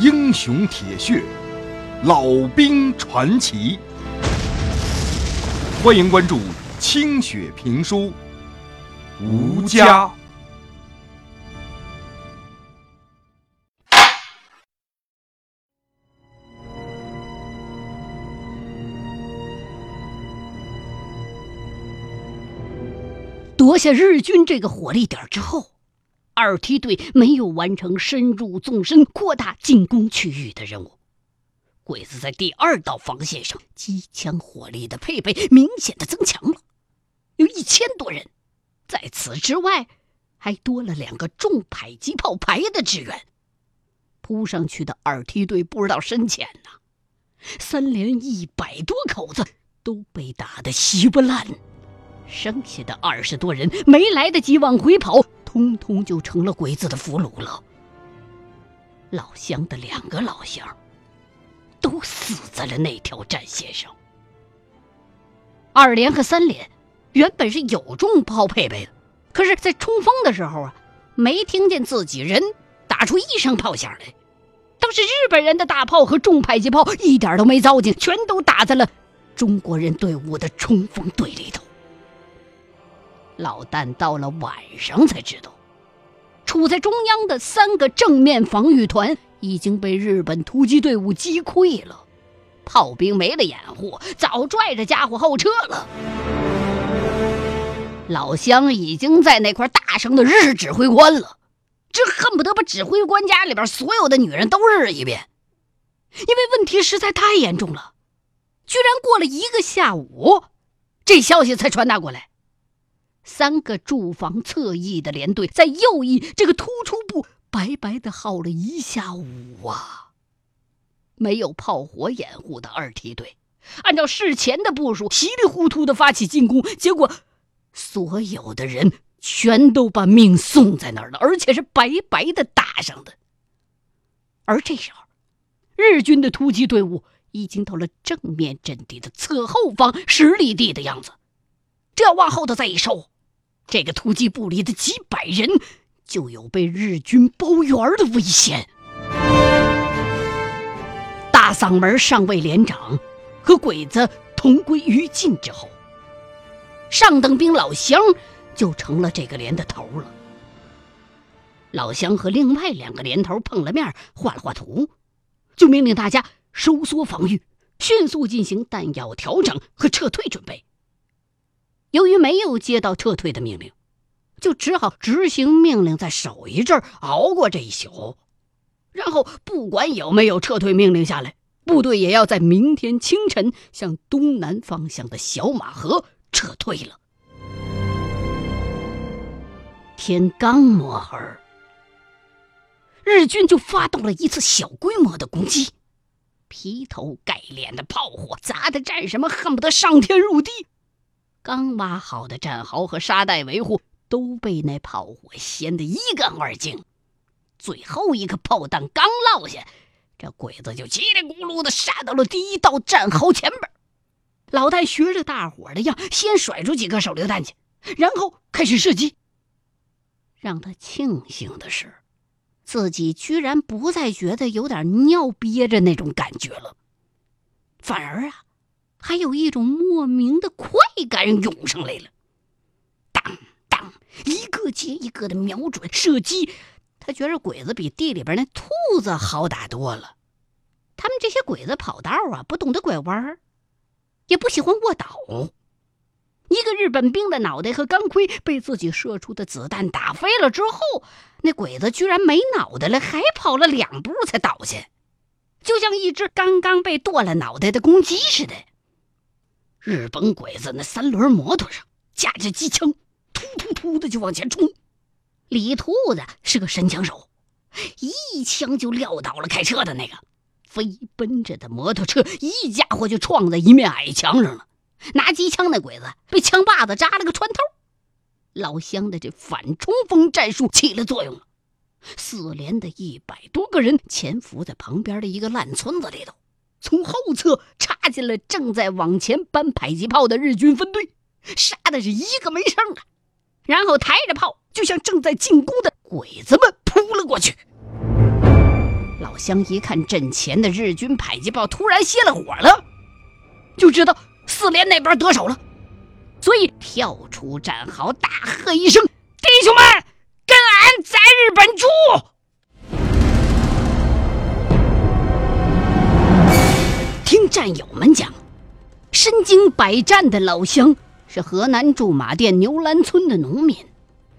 英雄铁血，老兵传奇。欢迎关注清雪评书，吴家。夺下日军这个火力点之后，二梯队没有完成深入纵深、扩大进攻区域的任务。鬼子在第二道防线上机枪火力的配备明显的增强了，有一千多人。在此之外，还多了两个重迫击炮排的支援。扑上去的二梯队不知道深浅呐，三连一百多口子都被打得稀巴烂。剩下的二十多人没来得及往回跑，通通就成了鬼子的俘虏了。老乡的两个老乡都死在了那条战线上。二连和三连原本是有重炮配备的，可是，在冲锋的时候啊，没听见自己人打出一声炮响来。当时日本人的大炮和重迫击炮一点都没糟践，全都打在了中国人队伍的冲锋队里头。老旦到了晚上才知道，处在中央的三个正面防御团已经被日本突击队伍击溃了，炮兵没了掩护，早拽着家伙后撤了。老乡已经在那块大声的日指挥官了，这恨不得把指挥官家里边所有的女人都日一遍，因为问题实在太严重了，居然过了一个下午，这消息才传达过来。三个驻防侧翼的连队在右翼这个突出部白白的耗了一下午啊！没有炮火掩护的二梯队，按照事前的部署，稀里糊涂的发起进攻，结果所有的人全都把命送在那儿了，而且是白白的打上的。而这时候，日军的突击队伍已经到了正面阵地的侧后方十里地的样子，这要往后头再一收。这个突击部里的几百人就有被日军包圆的危险。大嗓门上尉连长和鬼子同归于尽之后，上等兵老乡就成了这个连的头了。老乡和另外两个连头碰了面，画了画图，就命令大家收缩防御，迅速进行弹药调整和撤退准备。由于没有接到撤退的命令，就只好执行命令，再守一阵，熬过这一宿。然后不管有没有撤退命令下来，部队也要在明天清晨向东南方向的小马河撤退了。天刚摸黑，日军就发动了一次小规模的攻击，劈头盖脸的炮火砸的战士们恨不得上天入地。刚挖好的战壕和沙袋维护都被那炮火掀得一干二净，最后一个炮弹刚落下，这鬼子就叽里咕噜的杀到了第一道战壕前边。老戴学着大伙的样，先甩出几颗手榴弹去，然后开始射击。让他庆幸的是，自己居然不再觉得有点尿憋着那种感觉了，反而啊。还有一种莫名的快感涌上来了，当当，一个接一个的瞄准射击，他觉着鬼子比地里边那兔子好打多了。他们这些鬼子跑道啊，不懂得拐弯儿也不喜欢卧倒。一个日本兵的脑袋和钢盔被自己射出的子弹打飞了之后，那鬼子居然没脑袋了，还跑了两步才倒下，就像一只刚刚被剁了脑袋的公鸡似的。日本鬼子那三轮摩托上架着机枪，突突突的就往前冲。李兔子是个神枪手，一枪就撂倒了开车的那个。飞奔着的摩托车一家伙就撞在一面矮墙上了。拿机枪那鬼子被枪把子扎了个穿透。老乡的这反冲锋战术起了作用了，四连的一百多个人潜伏在旁边的一个烂村子里头。从后侧插进了正在往前搬迫击炮的日军分队，杀的是一个没剩啊！然后抬着炮就向正在进攻的鬼子们扑了过去。老乡一看阵前的日军迫击炮突然熄了火了，就知道四连那边得手了，所以跳出战壕，大喝一声：“弟兄们，跟俺在日本住！”战友们讲，身经百战的老乡是河南驻马店牛栏村的农民，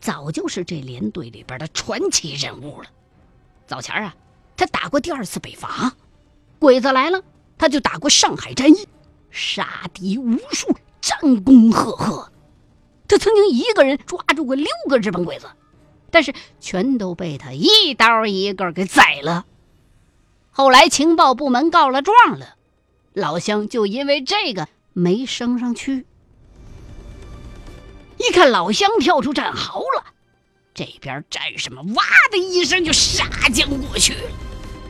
早就是这连队里边的传奇人物了。早前啊，他打过第二次北伐，鬼子来了，他就打过上海战役，杀敌无数，战功赫赫。他曾经一个人抓住过六个日本鬼子，但是全都被他一刀一个给宰了。后来情报部门告了状了。老乡就因为这个没升上去。一看老乡跳出战壕了，这边战士们哇的一声就杀将过去，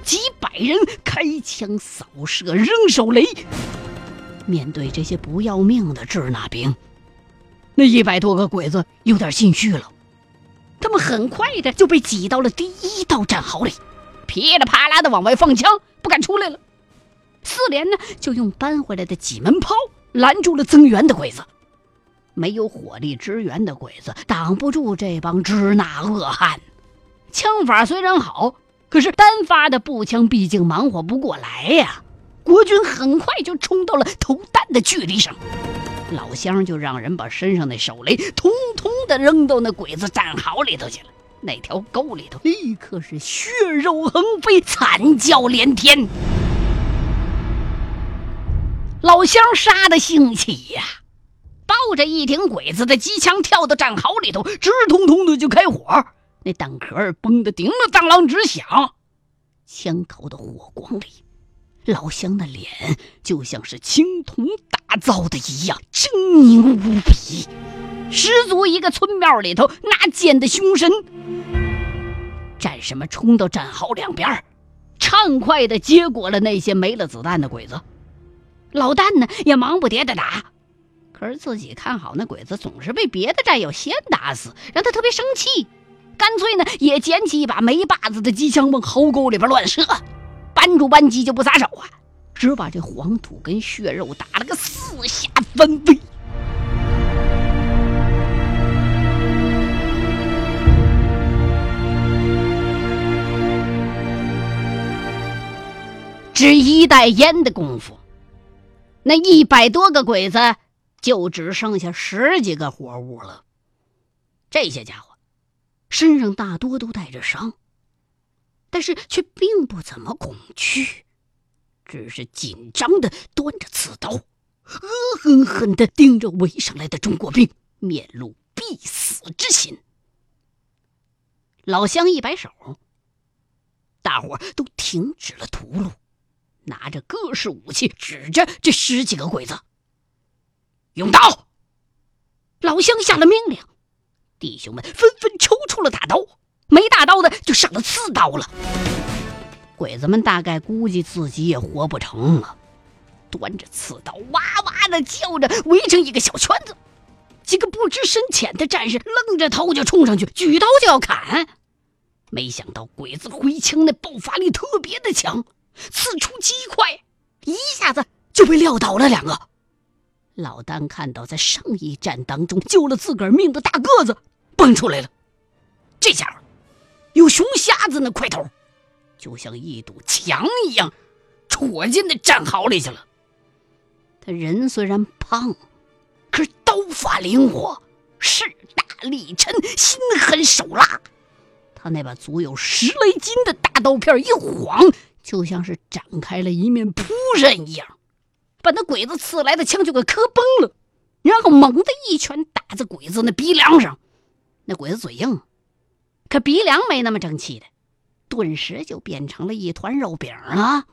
几百人开枪扫射，扔手雷。面对这些不要命的支那兵，那一百多个鬼子有点心虚了。他们很快的就被挤到了第一道战壕里，噼里啪啦的往外放枪，不敢出来了。四连呢，就用搬回来的几门炮拦住了增援的鬼子。没有火力支援的鬼子挡不住这帮支那恶汉。枪法虽然好，可是单发的步枪毕竟忙活不过来呀。国军很快就冲到了投弹的距离上，老乡就让人把身上的手雷通通的扔到那鬼子战壕里头去了。那条沟里头立刻是血肉横飞，惨叫连天。老乡杀的兴起呀，抱着一挺鬼子的机枪跳到战壕里头，直通通的就开火。那弹壳崩的叮了当啷直响，枪口的火光里，老乡的脸就像是青铜打造的一样狰狞无比，十足一个村庙里头拿剑的凶神。战士们冲到战壕两边，畅快的接过了那些没了子弹的鬼子。老旦呢也忙不迭的打，可是自己看好那鬼子总是被别的战友先打死，让他特别生气，干脆呢也捡起一把没把子的机枪往壕沟里边乱射，扳住扳机就不撒手啊，只把这黄土跟血肉打了个四下翻飞。只一袋烟的功夫。那一百多个鬼子，就只剩下十几个活物了。这些家伙身上大多都带着伤，但是却并不怎么恐惧，只是紧张的端着刺刀，恶狠狠的盯着围上来的中国兵，面露必死之心。老乡一摆手，大伙都停止了屠戮。拿着各式武器，指着这十几个鬼子，用刀。老乡下了命令，弟兄们纷纷抽出了大刀，没大刀的就上了刺刀了。鬼子们大概估计自己也活不成了，端着刺刀哇哇的叫着，围成一个小圈子。几个不知深浅的战士愣着头就冲上去，举刀就要砍。没想到鬼子挥枪那爆发力特别的强。刺出极快，一下子就被撂倒了两个。老丹看到在上一战当中救了自个儿命的大个子蹦出来了，这家伙有熊瞎子那块头，就像一堵墙一样，戳进那战壕里去了。他人虽然胖，可是刀法灵活，势大力沉，心狠手辣。他那把足有十来斤的大刀片一晃。就像是展开了一面扑扇一样，把那鬼子刺来的枪就给磕崩了，然后猛的一拳打在鬼子那鼻梁上。那鬼子嘴硬，可鼻梁没那么争气的，顿时就变成了一团肉饼了。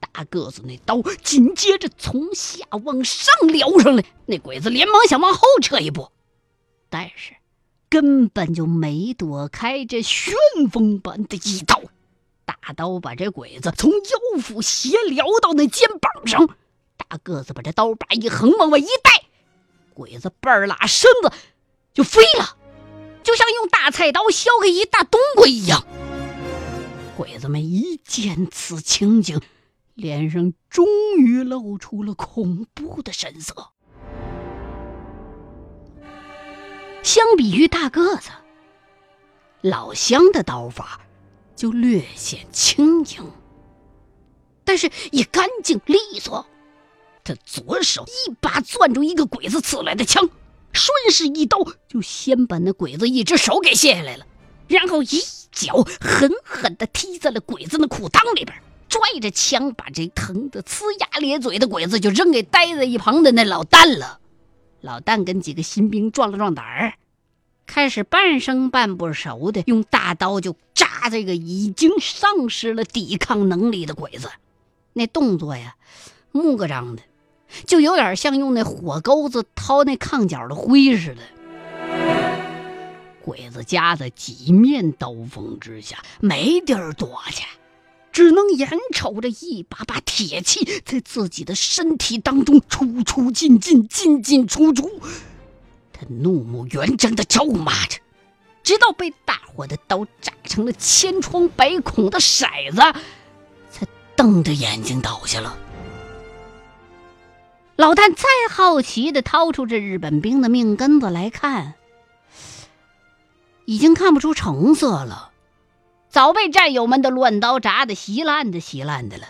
大个子那刀紧接着从下往上撩上来，那鬼子连忙想往后撤一步，但是根本就没躲开这旋风般的一刀。大刀把这鬼子从腰腹斜撩到那肩膀上，大个子把这刀把一横往外一带，鬼子半拉身子就飞了，就像用大菜刀削开一大冬瓜一样。鬼子们一见此情景，脸上终于露出了恐怖的神色。相比于大个子，老乡的刀法就略显轻盈，但是也干净利索。他左手一把攥住一个鬼子刺来的枪，顺势一刀就先把那鬼子一只手给卸下来了，然后一脚狠狠地踢在了鬼子的裤裆里边，拽着枪把这疼得呲牙咧嘴的鬼子就扔给呆在一旁的那老旦了。老旦跟几个新兵壮了壮胆儿，开始半生半不熟的用大刀就扎这个已经丧失了抵抗能力的鬼子，那动作呀，木个张的。就有点像用那火钩子掏那炕角的灰似的。鬼子夹在几面刀锋之下，没地儿躲去，只能眼瞅着一把把铁器在自己的身体当中出出进进，进进出出。他怒目圆睁的咒骂着，直到被大伙的刀扎成了千疮百孔的骰子，才瞪着眼睛倒下了。老旦再好奇的掏出这日本兵的命根子来看，已经看不出成色了，早被战友们的乱刀扎的稀烂的稀烂的了。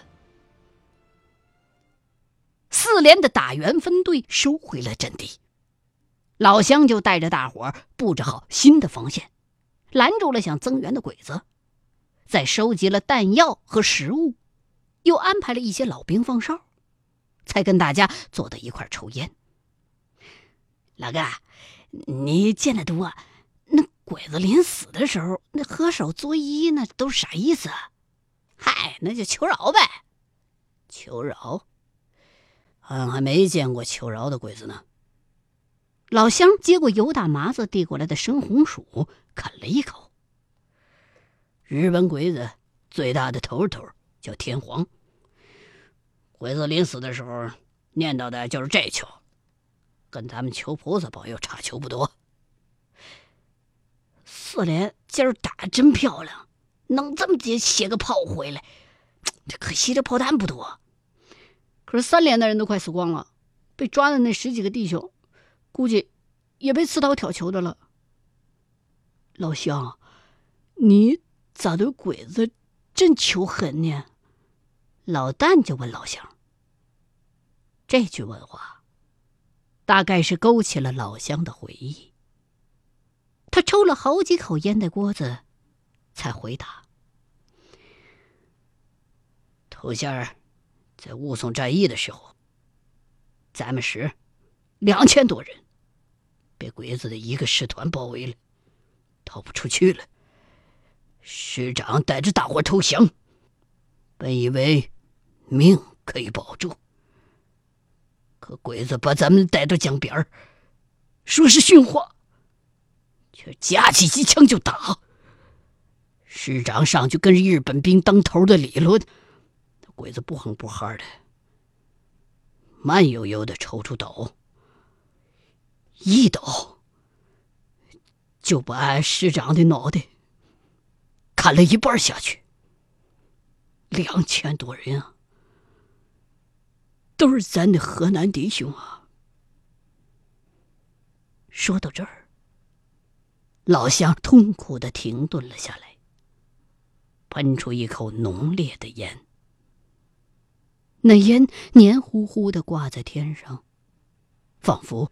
四连的打援分队收回了阵地，老乡就带着大伙布置好新的防线，拦住了想增援的鬼子，在收集了弹药和食物，又安排了一些老兵放哨。才跟大家坐到一块抽烟。老哥，你见得多，那鬼子临死的时候，那合手作揖，那都啥意思？嗨，那就求饶呗。求饶？俺还没见过求饶的鬼子呢。老乡接过油大麻子递过来的生红薯，啃了一口。日本鬼子最大的头头叫天皇。鬼子临死的时候念叨的就是这球，跟咱们求菩萨保佑差球不多。四连今儿打的真漂亮，能这么接写个炮回来，可惜这炮弹不多。可是三连的人都快死光了，被抓的那十几个弟兄，估计也被刺刀挑球的了。老乡，你咋对鬼子真求狠呢？老旦就问老乡：“这句问话，大概是勾起了老乡的回忆。他抽了好几口烟的锅子，才回答：‘头先儿在雾凇战役的时候，咱们师两千多人被鬼子的一个师团包围了，逃不出去了。师长带着大伙投降，本以为……’”命可以保住，可鬼子把咱们带到江边，说是训话，却架起机枪就打。师长上去跟日本兵当头的理论，鬼子不哼不哈的，慢悠悠的抽出刀，一刀就把俺师长的脑袋砍了一半下去，两千多人啊！都是咱的河南弟兄啊！说到这儿，老乡痛苦的停顿了下来，喷出一口浓烈的烟。那烟黏糊糊的挂在天上，仿佛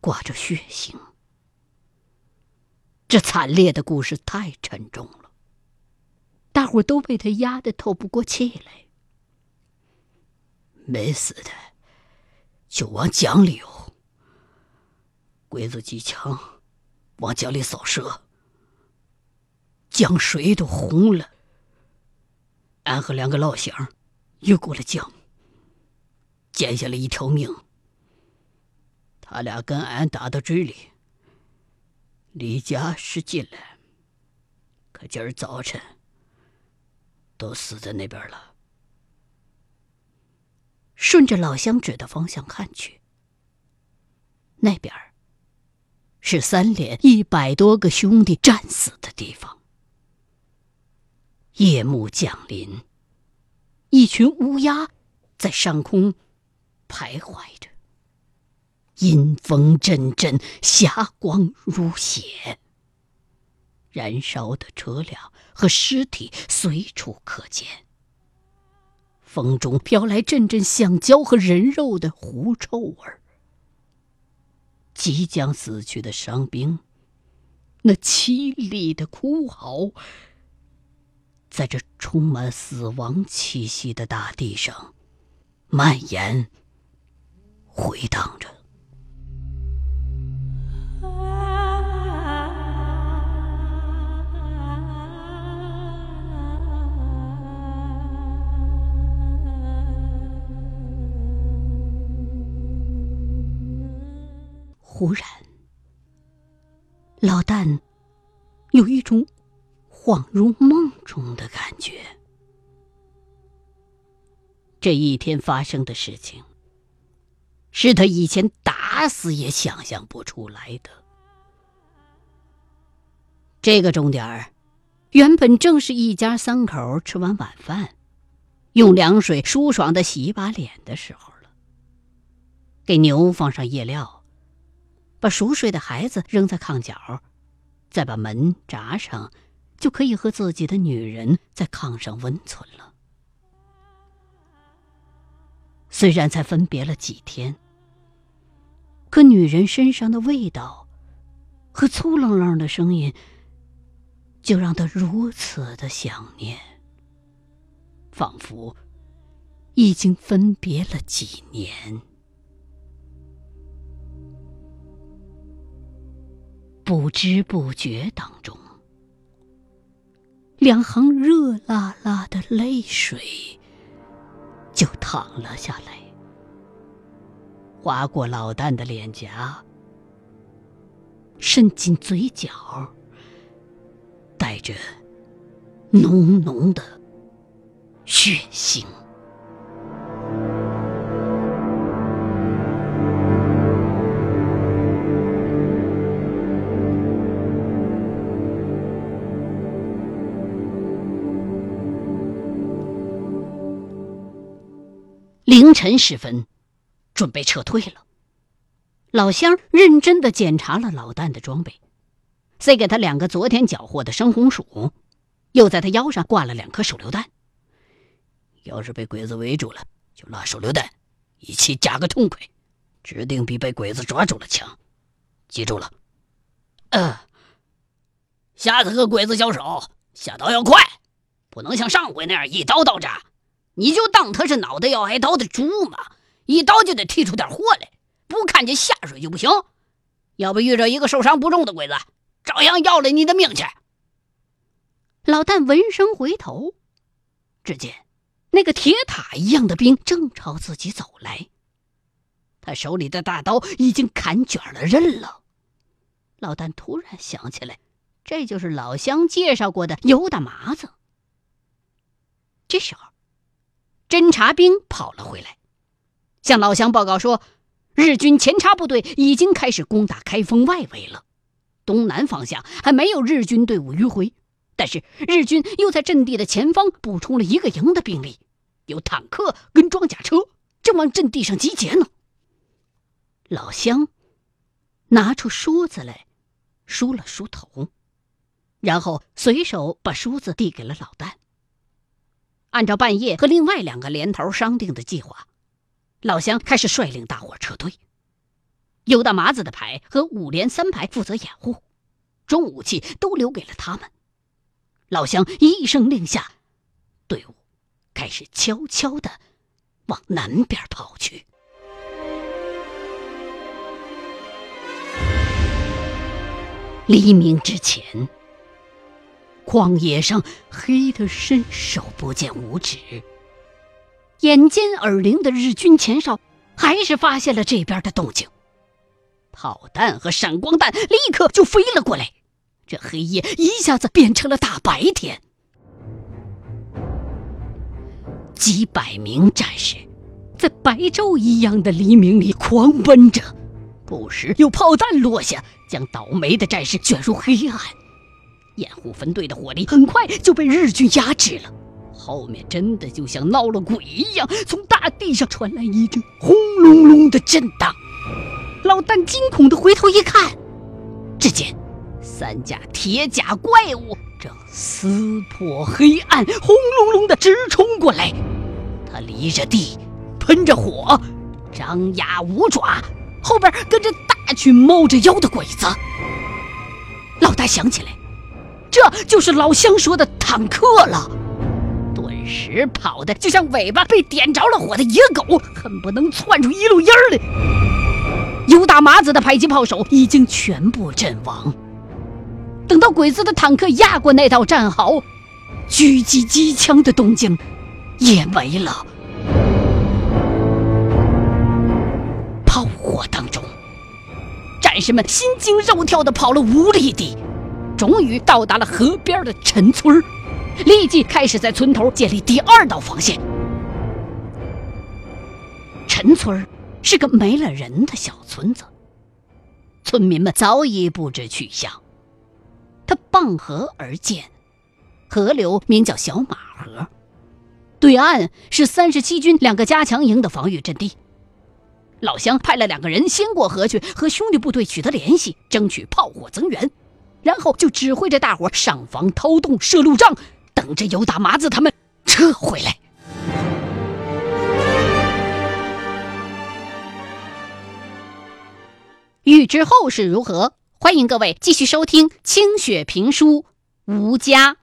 挂着血腥。这惨烈的故事太沉重了，大伙都被他压得透不过气来。没死的，就往江里游。鬼子机枪往江里扫射，江水都红了。俺和两个老乡越过了江，捡下了一条命。他俩跟俺打到嘴里，离家是近了，可今儿早晨都死在那边了。顺着老乡指的方向看去，那边是三连一百多个兄弟战死的地方。夜幕降临，一群乌鸦在上空徘徊着，阴风阵阵，霞光如血。燃烧的车辆和尸体随处可见，风中飘来阵阵橡胶和人肉的狐臭味儿。即将死去的伤兵，那凄厉的哭嚎，在这充满死亡气息的大地上蔓延、回荡着。忽然，老旦有一种恍如梦中的感觉。这一天发生的事情，是他以前打死也想象不出来的。这个钟点儿，原本正是一家三口吃完晚饭，用凉水舒爽的洗一把脸的时候了。给牛放上夜料。把熟睡的孩子扔在炕角，再把门闸上，就可以和自己的女人在炕上温存了。虽然才分别了几天，可女人身上的味道和粗愣愣的声音，就让他如此的想念，仿佛已经分别了几年。不知不觉当中，两行热辣辣的泪水就淌了下来，划过老旦的脸颊，渗进嘴角，带着浓浓的血腥。凌晨时分，准备撤退了。老乡认真的检查了老旦的装备，塞给他两个昨天缴获的生红薯，又在他腰上挂了两颗手榴弹。要是被鬼子围住了，就拉手榴弹，一起炸个痛快，指定比被鬼子抓住了强。记住了。呃，下次和鬼子交手，下刀要快，不能像上回那样一刀到炸。你就当他是脑袋要挨刀的猪嘛，一刀就得剔出点货来，不看见下水就不行。要不遇着一个受伤不重的鬼子，照样要了你的命去。老旦闻声回头，只见那个铁塔一样的兵正朝自己走来，他手里的大刀已经砍卷了刃了。老旦突然想起来，这就是老乡介绍过的尤大麻子。这时候。侦察兵跑了回来，向老乡报告说，日军前插部队已经开始攻打开封外围了，东南方向还没有日军队伍迂回，但是日军又在阵地的前方补充了一个营的兵力，有坦克跟装甲车正往阵地上集结呢。老乡拿出梳子来，梳了梳头，然后随手把梳子递给了老旦。按照半夜和另外两个连头商定的计划，老乡开始率领大伙撤退。有大麻子的排和五连三排负责掩护，重武器都留给了他们。老乡一声令下，队伍开始悄悄的往南边跑去。黎明之前。旷野上黑得伸手不见五指，眼尖耳灵的日军前哨还是发现了这边的动静，炮弹和闪光弹立刻就飞了过来，这黑夜一下子变成了大白天。几百名战士在白昼一样的黎明里狂奔着，不时有炮弹落下，将倒霉的战士卷入黑暗。掩护分队的火力很快就被日军压制了。后面真的就像闹了鬼一样，从大地上传来一阵轰隆隆的震荡。老旦惊恐地回头一看，只见三架铁甲怪物正撕破黑暗，轰隆隆地直冲过来。它离着地，喷着火，张牙舞爪，后边跟着大群猫着腰的鬼子。老大想起来，这就是老乡说的坦克了。顿时跑的就像尾巴被点着了火的野狗，恨不能窜出一路烟来。有打麻子的迫击炮手已经全部阵亡。等到鬼子的坦克压过那道战壕，狙击机枪的动静也没了。炮火当中。战士们心惊肉跳地跑了五里地，终于到达了河边的陈村立即开始在村头建立第二道防线。陈村是个没了人的小村子，村民们早已不知去向。它傍河而建，河流名叫小马河，对岸是三十七军两个加强营的防御阵地。老乡派了两个人先过河去，和兄弟部队取得联系，争取炮火增援，然后就指挥着大伙上房掏洞设路障，等着尤大麻子他们撤回来。欲知后事如何，欢迎各位继续收听清雪评书《吴家》。